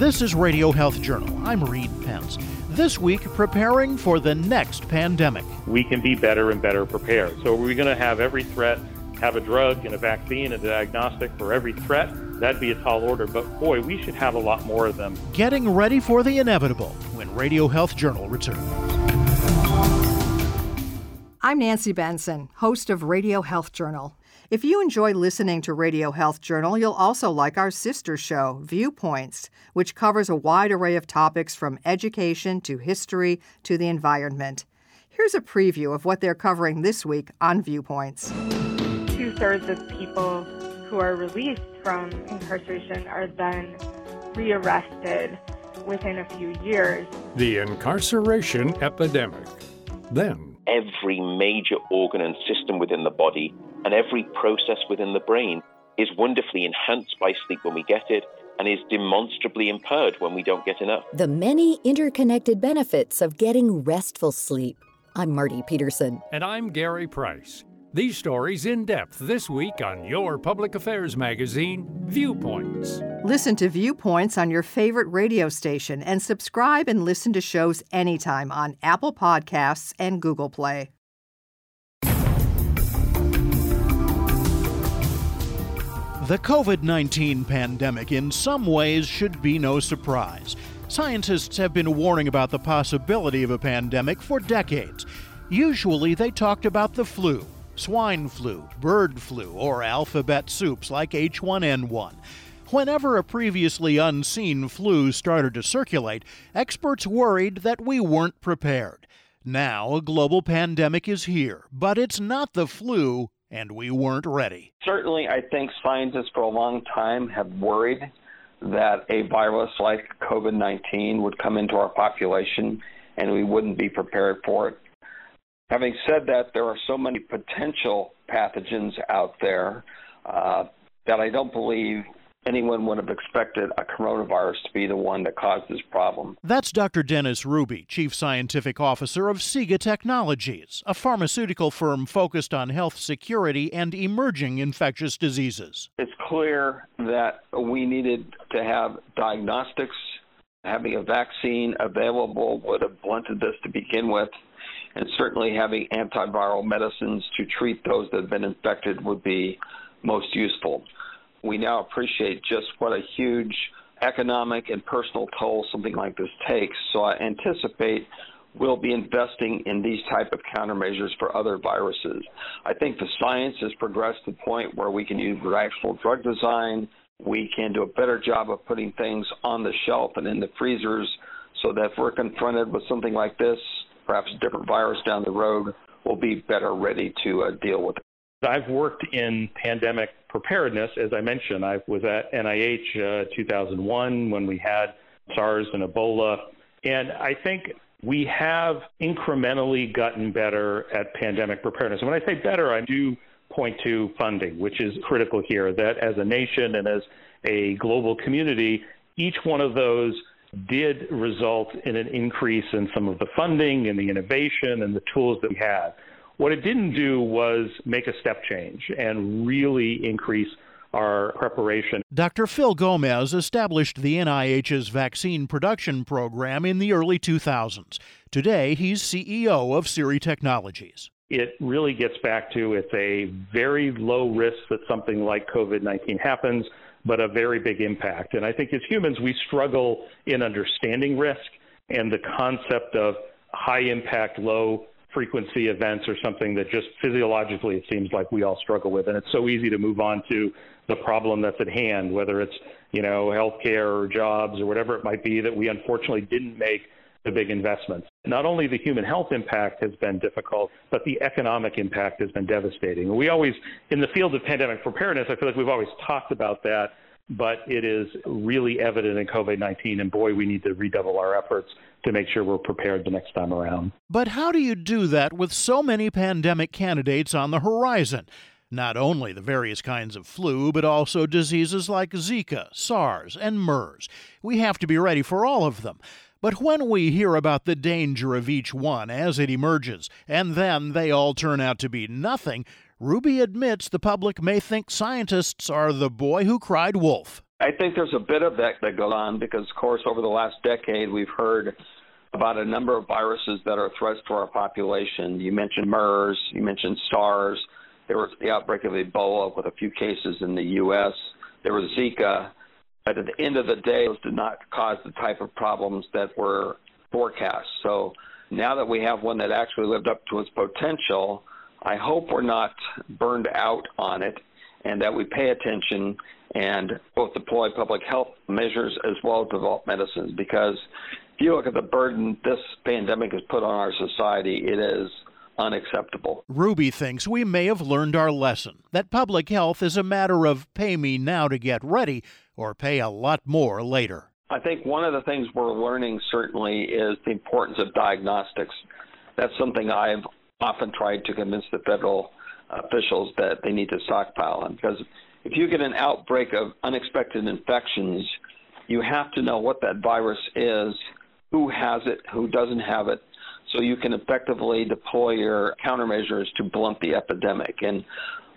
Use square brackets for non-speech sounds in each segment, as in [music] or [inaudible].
This is Radio Health Journal. I'm Reed Pence. This week, preparing for the next pandemic. We can be better and better prepared. So, are we going to have every threat have a drug and a vaccine and a diagnostic for every threat? That'd be a tall order, but boy, we should have a lot more of them. Getting ready for the inevitable when Radio Health Journal returns. I'm Nancy Benson, host of Radio Health Journal. If you enjoy listening to Radio Health Journal, you'll also like our sister show, Viewpoints, which covers a wide array of topics from education to history to the environment. Here's a preview of what they're covering this week on Viewpoints. Two thirds of people who are released from incarceration are then rearrested within a few years. The incarceration epidemic. Then, every major organ and system within the body and every process within the brain is wonderfully enhanced by sleep when we get it and is demonstrably impaired when we don't get enough. The many interconnected benefits of getting restful sleep. I'm Marty Peterson. And I'm Gary Price. These stories in depth this week on your public affairs magazine, Viewpoints. Listen to Viewpoints on your favorite radio station and subscribe and listen to shows anytime on Apple Podcasts and Google Play. The COVID 19 pandemic, in some ways, should be no surprise. Scientists have been warning about the possibility of a pandemic for decades. Usually, they talked about the flu, swine flu, bird flu, or alphabet soups like H1N1. Whenever a previously unseen flu started to circulate, experts worried that we weren't prepared. Now a global pandemic is here, but it's not the flu, and we weren't ready. Certainly, I think scientists for a long time have worried that a virus like COVID 19 would come into our population and we wouldn't be prepared for it. Having said that, there are so many potential pathogens out there uh, that I don't believe anyone would have expected a coronavirus to be the one that caused this problem. That's Dr. Dennis Hruby, Chief Scientific Officer of SIGA Technologies, a pharmaceutical firm focused on health security and emerging infectious diseases. It's clear that we needed to have diagnostics. Having a vaccine available would have blunted this to begin with and certainly having antiviral medicines to treat those that have been infected would be most useful. We now appreciate just what a huge economic and personal toll something like this takes. So I anticipate we'll be investing in these type of countermeasures for other viruses. I think the science has progressed to the point where we can use actual drug design. We can do a better job of putting things on the shelf and in the freezers so that if we're confronted with something like this, perhaps a different virus down the road, we'll be better ready to uh, deal with it. I've worked in pandemic preparedness, as I mentioned. I was at NIH uh, 2001 when we had SARS and Ebola. And I think we have incrementally gotten better at pandemic preparedness. And when I say better, I do point to funding, which is critical here, that as a nation and as a global community, each one of those did result in an increase in some of the funding and the innovation and the tools that we had. What it didn't do was make a step change and really increase our preparation. Dr. Phil Gomez established the NIH's vaccine production program in the early 2000s. Today, he's CEO of SIGA Technologies. It really gets back to it's a very low risk that something like COVID 19 happens but a very big impact. And I think as humans, we struggle in understanding risk and the concept of high impact, low frequency events or something that just physiologically it seems like we all struggle with. And it's so easy to move on to the problem that's at hand, whether it's, you know, healthcare or jobs or whatever it might be that we unfortunately didn't make the big investments. Not only the human health impact has been difficult, but the economic impact has been devastating. We always, in the field of pandemic preparedness, I feel like we've always talked about that, but it is really evident in COVID 19. And boy, we need to redouble our efforts to make sure we're prepared the next time around. But how do you do that with so many pandemic candidates on the horizon? Not only the various kinds of flu, but also diseases like Zika, SARS, and MERS. We have to be ready for all of them. But when we hear about the danger of each one as it emerges, and then they all turn out to be nothing, Hruby admits the public may think scientists are the boy who cried wolf. I think there's a bit of that that goes on because, of course, over the last decade, we've heard about a number of viruses that are threats to our population. You mentioned MERS, you mentioned SARS. There was the outbreak of Ebola with a few cases in the U.S. There was Zika. But at the end of the day, those did not cause the type of problems that were forecast. So now that we have one that actually lived up to its potential, I hope we're not burned out on it and that we pay attention and both deploy public health measures as well as develop medicines because if you look at the burden this pandemic has put on our society, it is unacceptable. Hruby thinks we may have learned our lesson that public health is a matter of pay me now to get ready or pay a lot more later. I think one of the things we're learning certainly is the importance of diagnostics. That's something I've often tried to convince the federal officials that they need to stockpile on because if you get an outbreak of unexpected infections, you have to know what that virus is, who has it, who doesn't have it, so you can effectively deploy your countermeasures to blunt the epidemic. And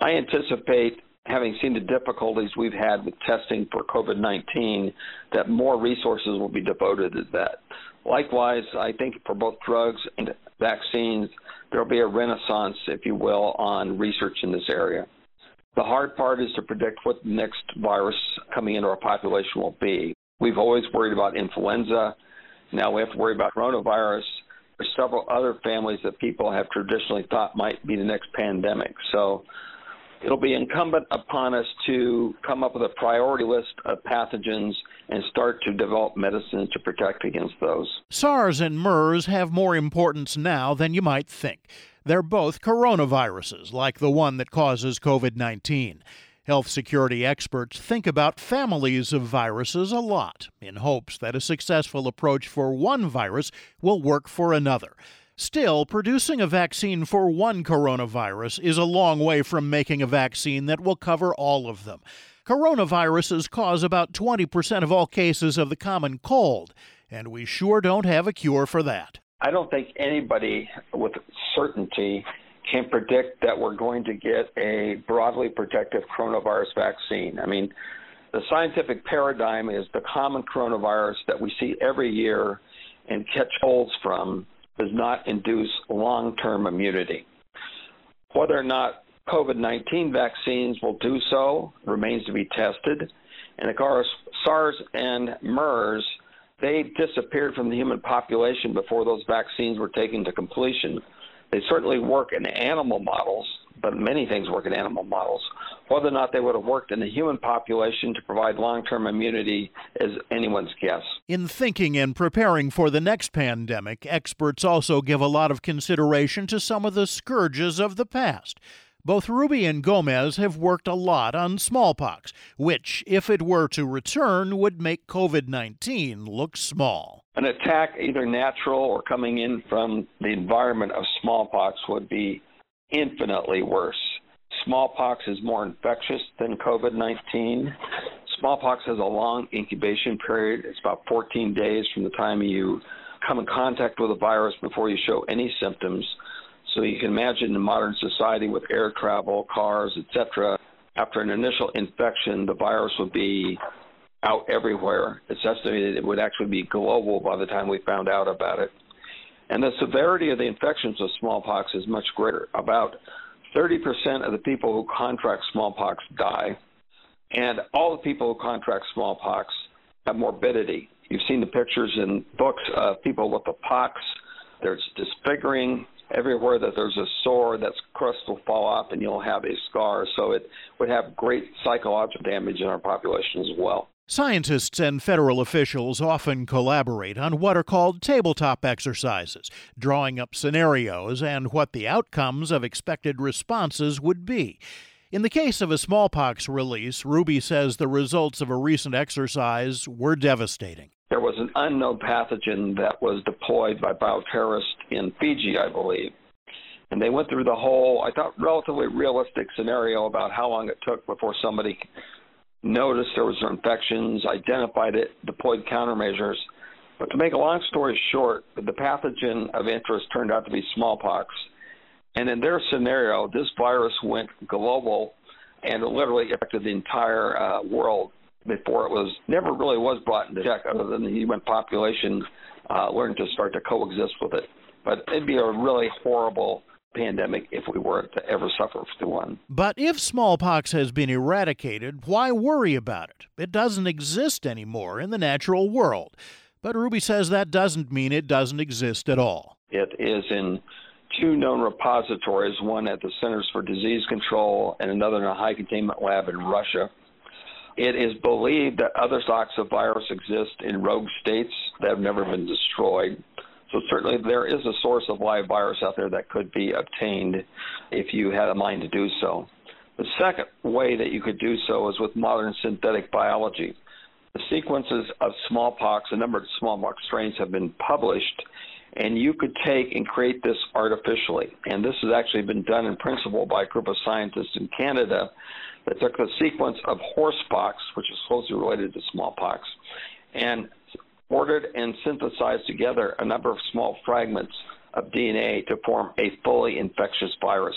I anticipate, having seen the difficulties we've had with testing for COVID 19, that more resources will be devoted to that. Likewise, I think for both drugs and vaccines, there will be a renaissance, if you will, on research in this area. The hard part is to predict what the next virus coming into our population will be. We've always worried about influenza. Now we have to worry about coronavirus. There's several other families that people have traditionally thought might be the next pandemic. So it'll be incumbent upon us to come up with a priority list of pathogens and start to develop medicines to protect against those. SARS and MERS have more importance now than you might think. They're both coronaviruses, like the one that causes COVID 19. Health security experts think about families of viruses a lot in hopes that a successful approach for one virus will work for another. Still, producing a vaccine for one coronavirus is a long way from making a vaccine that will cover all of them. Coronaviruses cause about 20% of all cases of the common cold, and we sure don't have a cure for that. I don't think anybody with certainty can predict that we're going to get a broadly protective coronavirus vaccine. I mean, the scientific paradigm is the common coronavirus that we see every year and catch colds from does not induce long term immunity. Whether or not COVID 19 vaccines will do so remains to be tested. And of course, SARS and MERS they disappeared from the human population before those vaccines were taken to completion. They certainly work in animal models, but many things work in animal models. Whether or not they would have worked in the human population to provide long term immunity is anyone's guess. In thinking and preparing for the next pandemic, experts also give a lot of consideration to some of the scourges of the past. Both Hruby and Gomez have worked a lot on smallpox, which, if it were to return, would make COVID 19 look small. An attack, either natural or coming in from the environment of smallpox, would be infinitely worse. Smallpox is more infectious than COVID 19. Smallpox has a long incubation period. It's about 14 days from the time you come in contact with the virus before you show any symptoms. So you can imagine in modern society with air travel, cars, etc., after an initial infection, the virus would be out everywhere. It's estimated it would actually be global by the time we found out about it. And the severity of the infections with smallpox is much greater. About 30% of the people who contract smallpox die, and all the people who contract smallpox have morbidity. You've seen the pictures in books of people with the pox. There's disfiguring, everywhere that there's a sore, that crust will fall off and you'll have a scar. So it would have great psychological damage in our population as well. Scientists and federal officials often collaborate on what are called tabletop exercises, drawing up scenarios and what the outcomes of expected responses would be. In the case of a smallpox release, Hruby says the results of a recent exercise were devastating there was an unknown pathogen that was deployed by bioterrorists in Fiji, I believe. And they went through the whole, I thought, relatively realistic scenario about how long it took before somebody noticed there was infections, identified it, deployed countermeasures. But to make a long story short, the pathogen of interest turned out to be smallpox. And in their scenario, this virus went global and literally affected the entire uh, world before it was never really was brought into check, other than the human population uh, learned to start to coexist with it. But it'd be a really horrible pandemic if we were to ever suffer through one. But if smallpox has been eradicated, why worry about it? It doesn't exist anymore in the natural world. But Hruby says that doesn't mean it doesn't exist at all. It is in two known repositories, one at the Centers for Disease Control and another in a high containment lab in Russia. It is believed that other stocks of virus exist in rogue states that have never been destroyed. So certainly there is a source of live virus out there that could be obtained if you had a mind to do so. The second way that you could do so is with modern synthetic biology. The sequences of smallpox, a number of smallpox strains have been published, and you could take and create this artificially. And this has actually been done in principle by a group of scientists in Canada that took the sequence of horsepox, which is closely related to smallpox, and ordered and synthesized together a number of small fragments of DNA to form a fully infectious virus.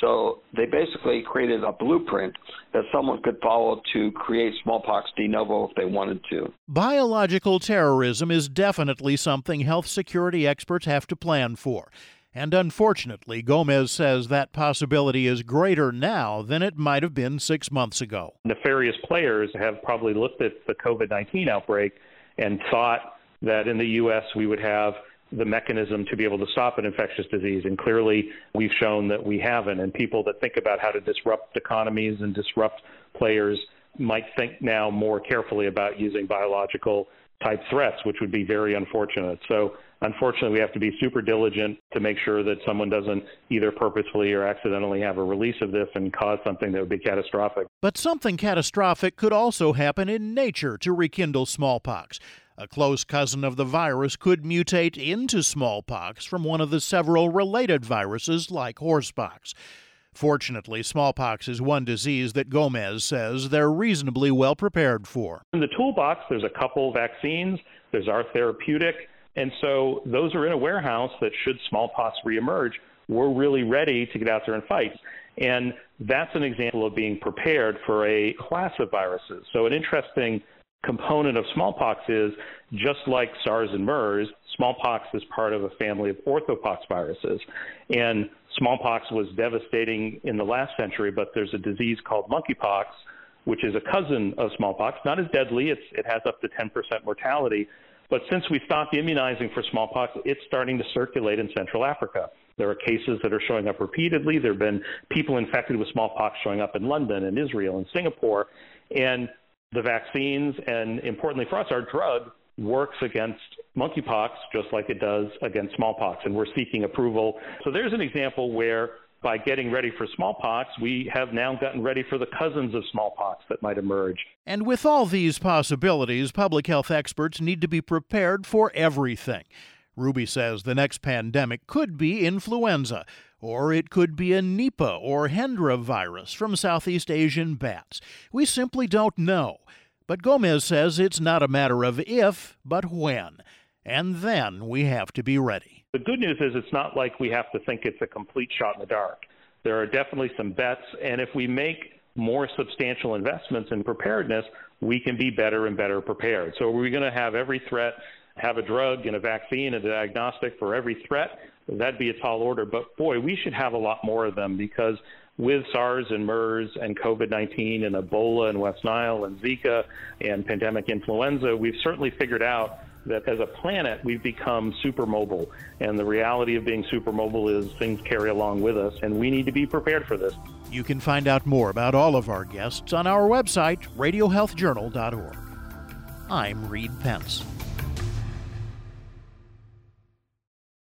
So they basically created a blueprint that someone could follow to create smallpox de novo if they wanted to. Biological terrorism is definitely something health security experts have to plan for. And unfortunately, Gomez says that possibility is greater now than it might have been six months ago. Nefarious players have probably looked at the COVID 19 outbreak and thought that in the U.S. we would have the mechanism to be able to stop an infectious disease. And clearly, we've shown that we haven't. And people that think about how to disrupt economies and disrupt players might think now more carefully about using biological type threats, which would be very unfortunate. So, unfortunately, we have to be super diligent to make sure that someone doesn't either purposefully or accidentally have a release of this and cause something that would be catastrophic. But something catastrophic could also happen in nature to rekindle smallpox. A close cousin of the virus could mutate into smallpox from one of the several related viruses like horsepox. Fortunately, smallpox is one disease that Gomez says they're reasonably well prepared for. In the toolbox, there's a couple vaccines, there's our therapeutic, and so those are in a warehouse that should smallpox reemerge, we're really ready to get out there and fight. And that's an example of being prepared for a class of viruses. So, an interesting component of smallpox is just like SARS and MERS, smallpox is part of a family of orthopox viruses. And smallpox was devastating in the last century, but there's a disease called monkeypox, which is a cousin of smallpox, not as deadly, it's, it has up to 10% mortality. But since we stopped immunizing for smallpox, it's starting to circulate in Central Africa. There are cases that are showing up repeatedly. There have been people infected with smallpox showing up in London and Israel and Singapore. And the vaccines, and importantly for us, our drug works against monkeypox just like it does against smallpox, and we're seeking approval. So there's an example where by getting ready for smallpox, we have now gotten ready for the cousins of smallpox that might emerge. And with all these possibilities, public health experts need to be prepared for everything. Hruby says the next pandemic could be influenza, or it could be a Nipah or Hendra virus from Southeast Asian bats. We simply don't know. But Gomez says it's not a matter of if, but when. And then we have to be ready. The good news is it's not like we have to think it's a complete shot in the dark. There are definitely some bets, and if we make more substantial investments in preparedness, we can be better and better prepared. So, are we going to have every threat have a drug and a vaccine, and a diagnostic for every threat? That'd be a tall order. But boy, we should have a lot more of them because with SARS and MERS and COVID 19 and Ebola and West Nile and Zika and pandemic influenza, we've certainly figured out that as a planet, we've become super mobile. And the reality of being super mobile is things carry along with us, and we need to be prepared for this. You can find out more about all of our guests on our website, radiohealthjournal.org. I'm Reed Pence.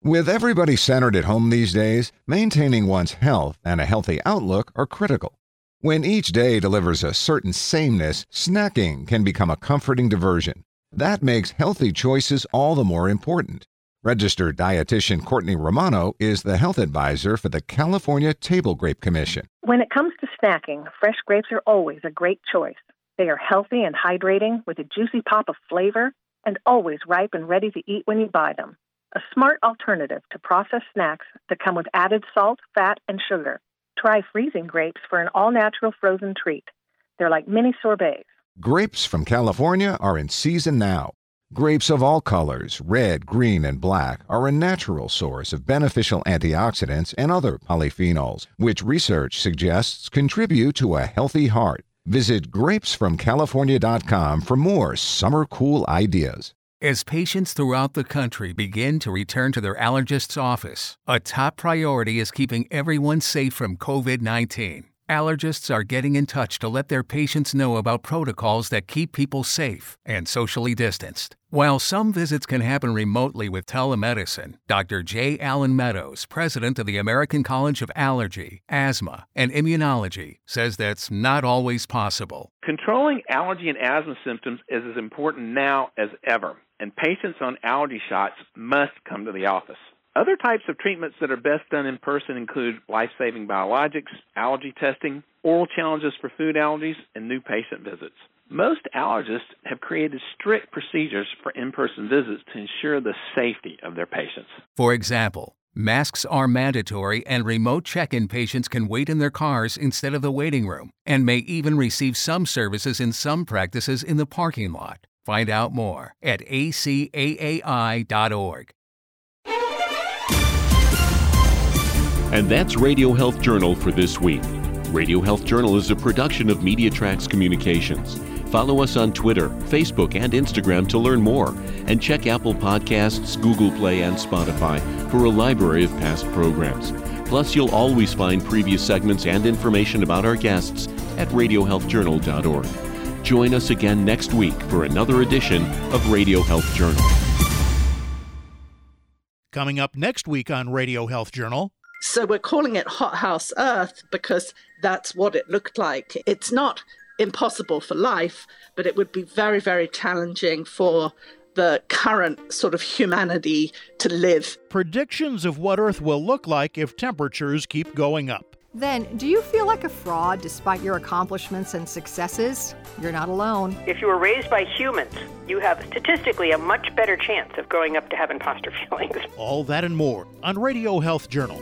With everybody centered at home these days, maintaining one's health and a healthy outlook are critical. When each day delivers a certain sameness, snacking can become a comforting diversion. That makes healthy choices all the more important. Registered dietitian Courtney Romano is the health advisor for the California Table Grape Commission. When it comes to snacking, fresh grapes are always a great choice. They are healthy and hydrating with a juicy pop of flavor and always ripe and ready to eat when you buy them a smart alternative to processed snacks that come with added salt, fat, and sugar. Try freezing grapes for an all natural frozen treat. They're like mini sorbets, Grapes from California are in season now. Grapes of all colors, red, green, and black, are a natural source of beneficial antioxidants and other polyphenols, which research suggests contribute to a healthy heart. Visit grapesfromcalifornia.com for more summer cool ideas. As patients throughout the country begin to return to their allergist's office, a top priority is keeping everyone safe from COVID 19. Allergists are getting in touch to let their patients know about protocols that keep people safe and socially distanced. While some visits can happen remotely with telemedicine, Dr. J. Allen Meadows, president of the American College of Allergy, Asthma, and Immunology, says that's not always possible. Controlling allergy and asthma symptoms is as important now as ever, and patients on allergy shots must come to the office. Other types of treatments that are best done in person include life saving biologics, allergy testing, oral challenges for food allergies, and new patient visits. Most allergists have created strict procedures for in person visits to ensure the safety of their patients. For example, masks are mandatory, and remote check in patients can wait in their cars instead of the waiting room, and may even receive some services in some practices in the parking lot. Find out more at acaa.org. And that's Radio Health Journal for this week. Radio Health Journal is a production of MediaTracks Communications. Follow us on Twitter, Facebook, and Instagram to learn more, and check Apple Podcasts, Google Play, and Spotify for a library of past programs. Plus, you'll always find previous segments and information about our guests at radiohealthjournal.org. Join us again next week for another edition of Radio Health Journal. Coming up next week on Radio Health Journal. So we're calling it Hothouse Earth because that's what it looked like. It's not impossible for life, but it would be very, very challenging for the current sort of humanity to live. Predictions of what Earth will look like if temperatures keep going up. Then, do you feel like a fraud despite your accomplishments and successes? You're not alone. If you were raised by humans, you have statistically a much better chance of growing up to have imposter [laughs] feelings. All that and more on Radio Health Journal.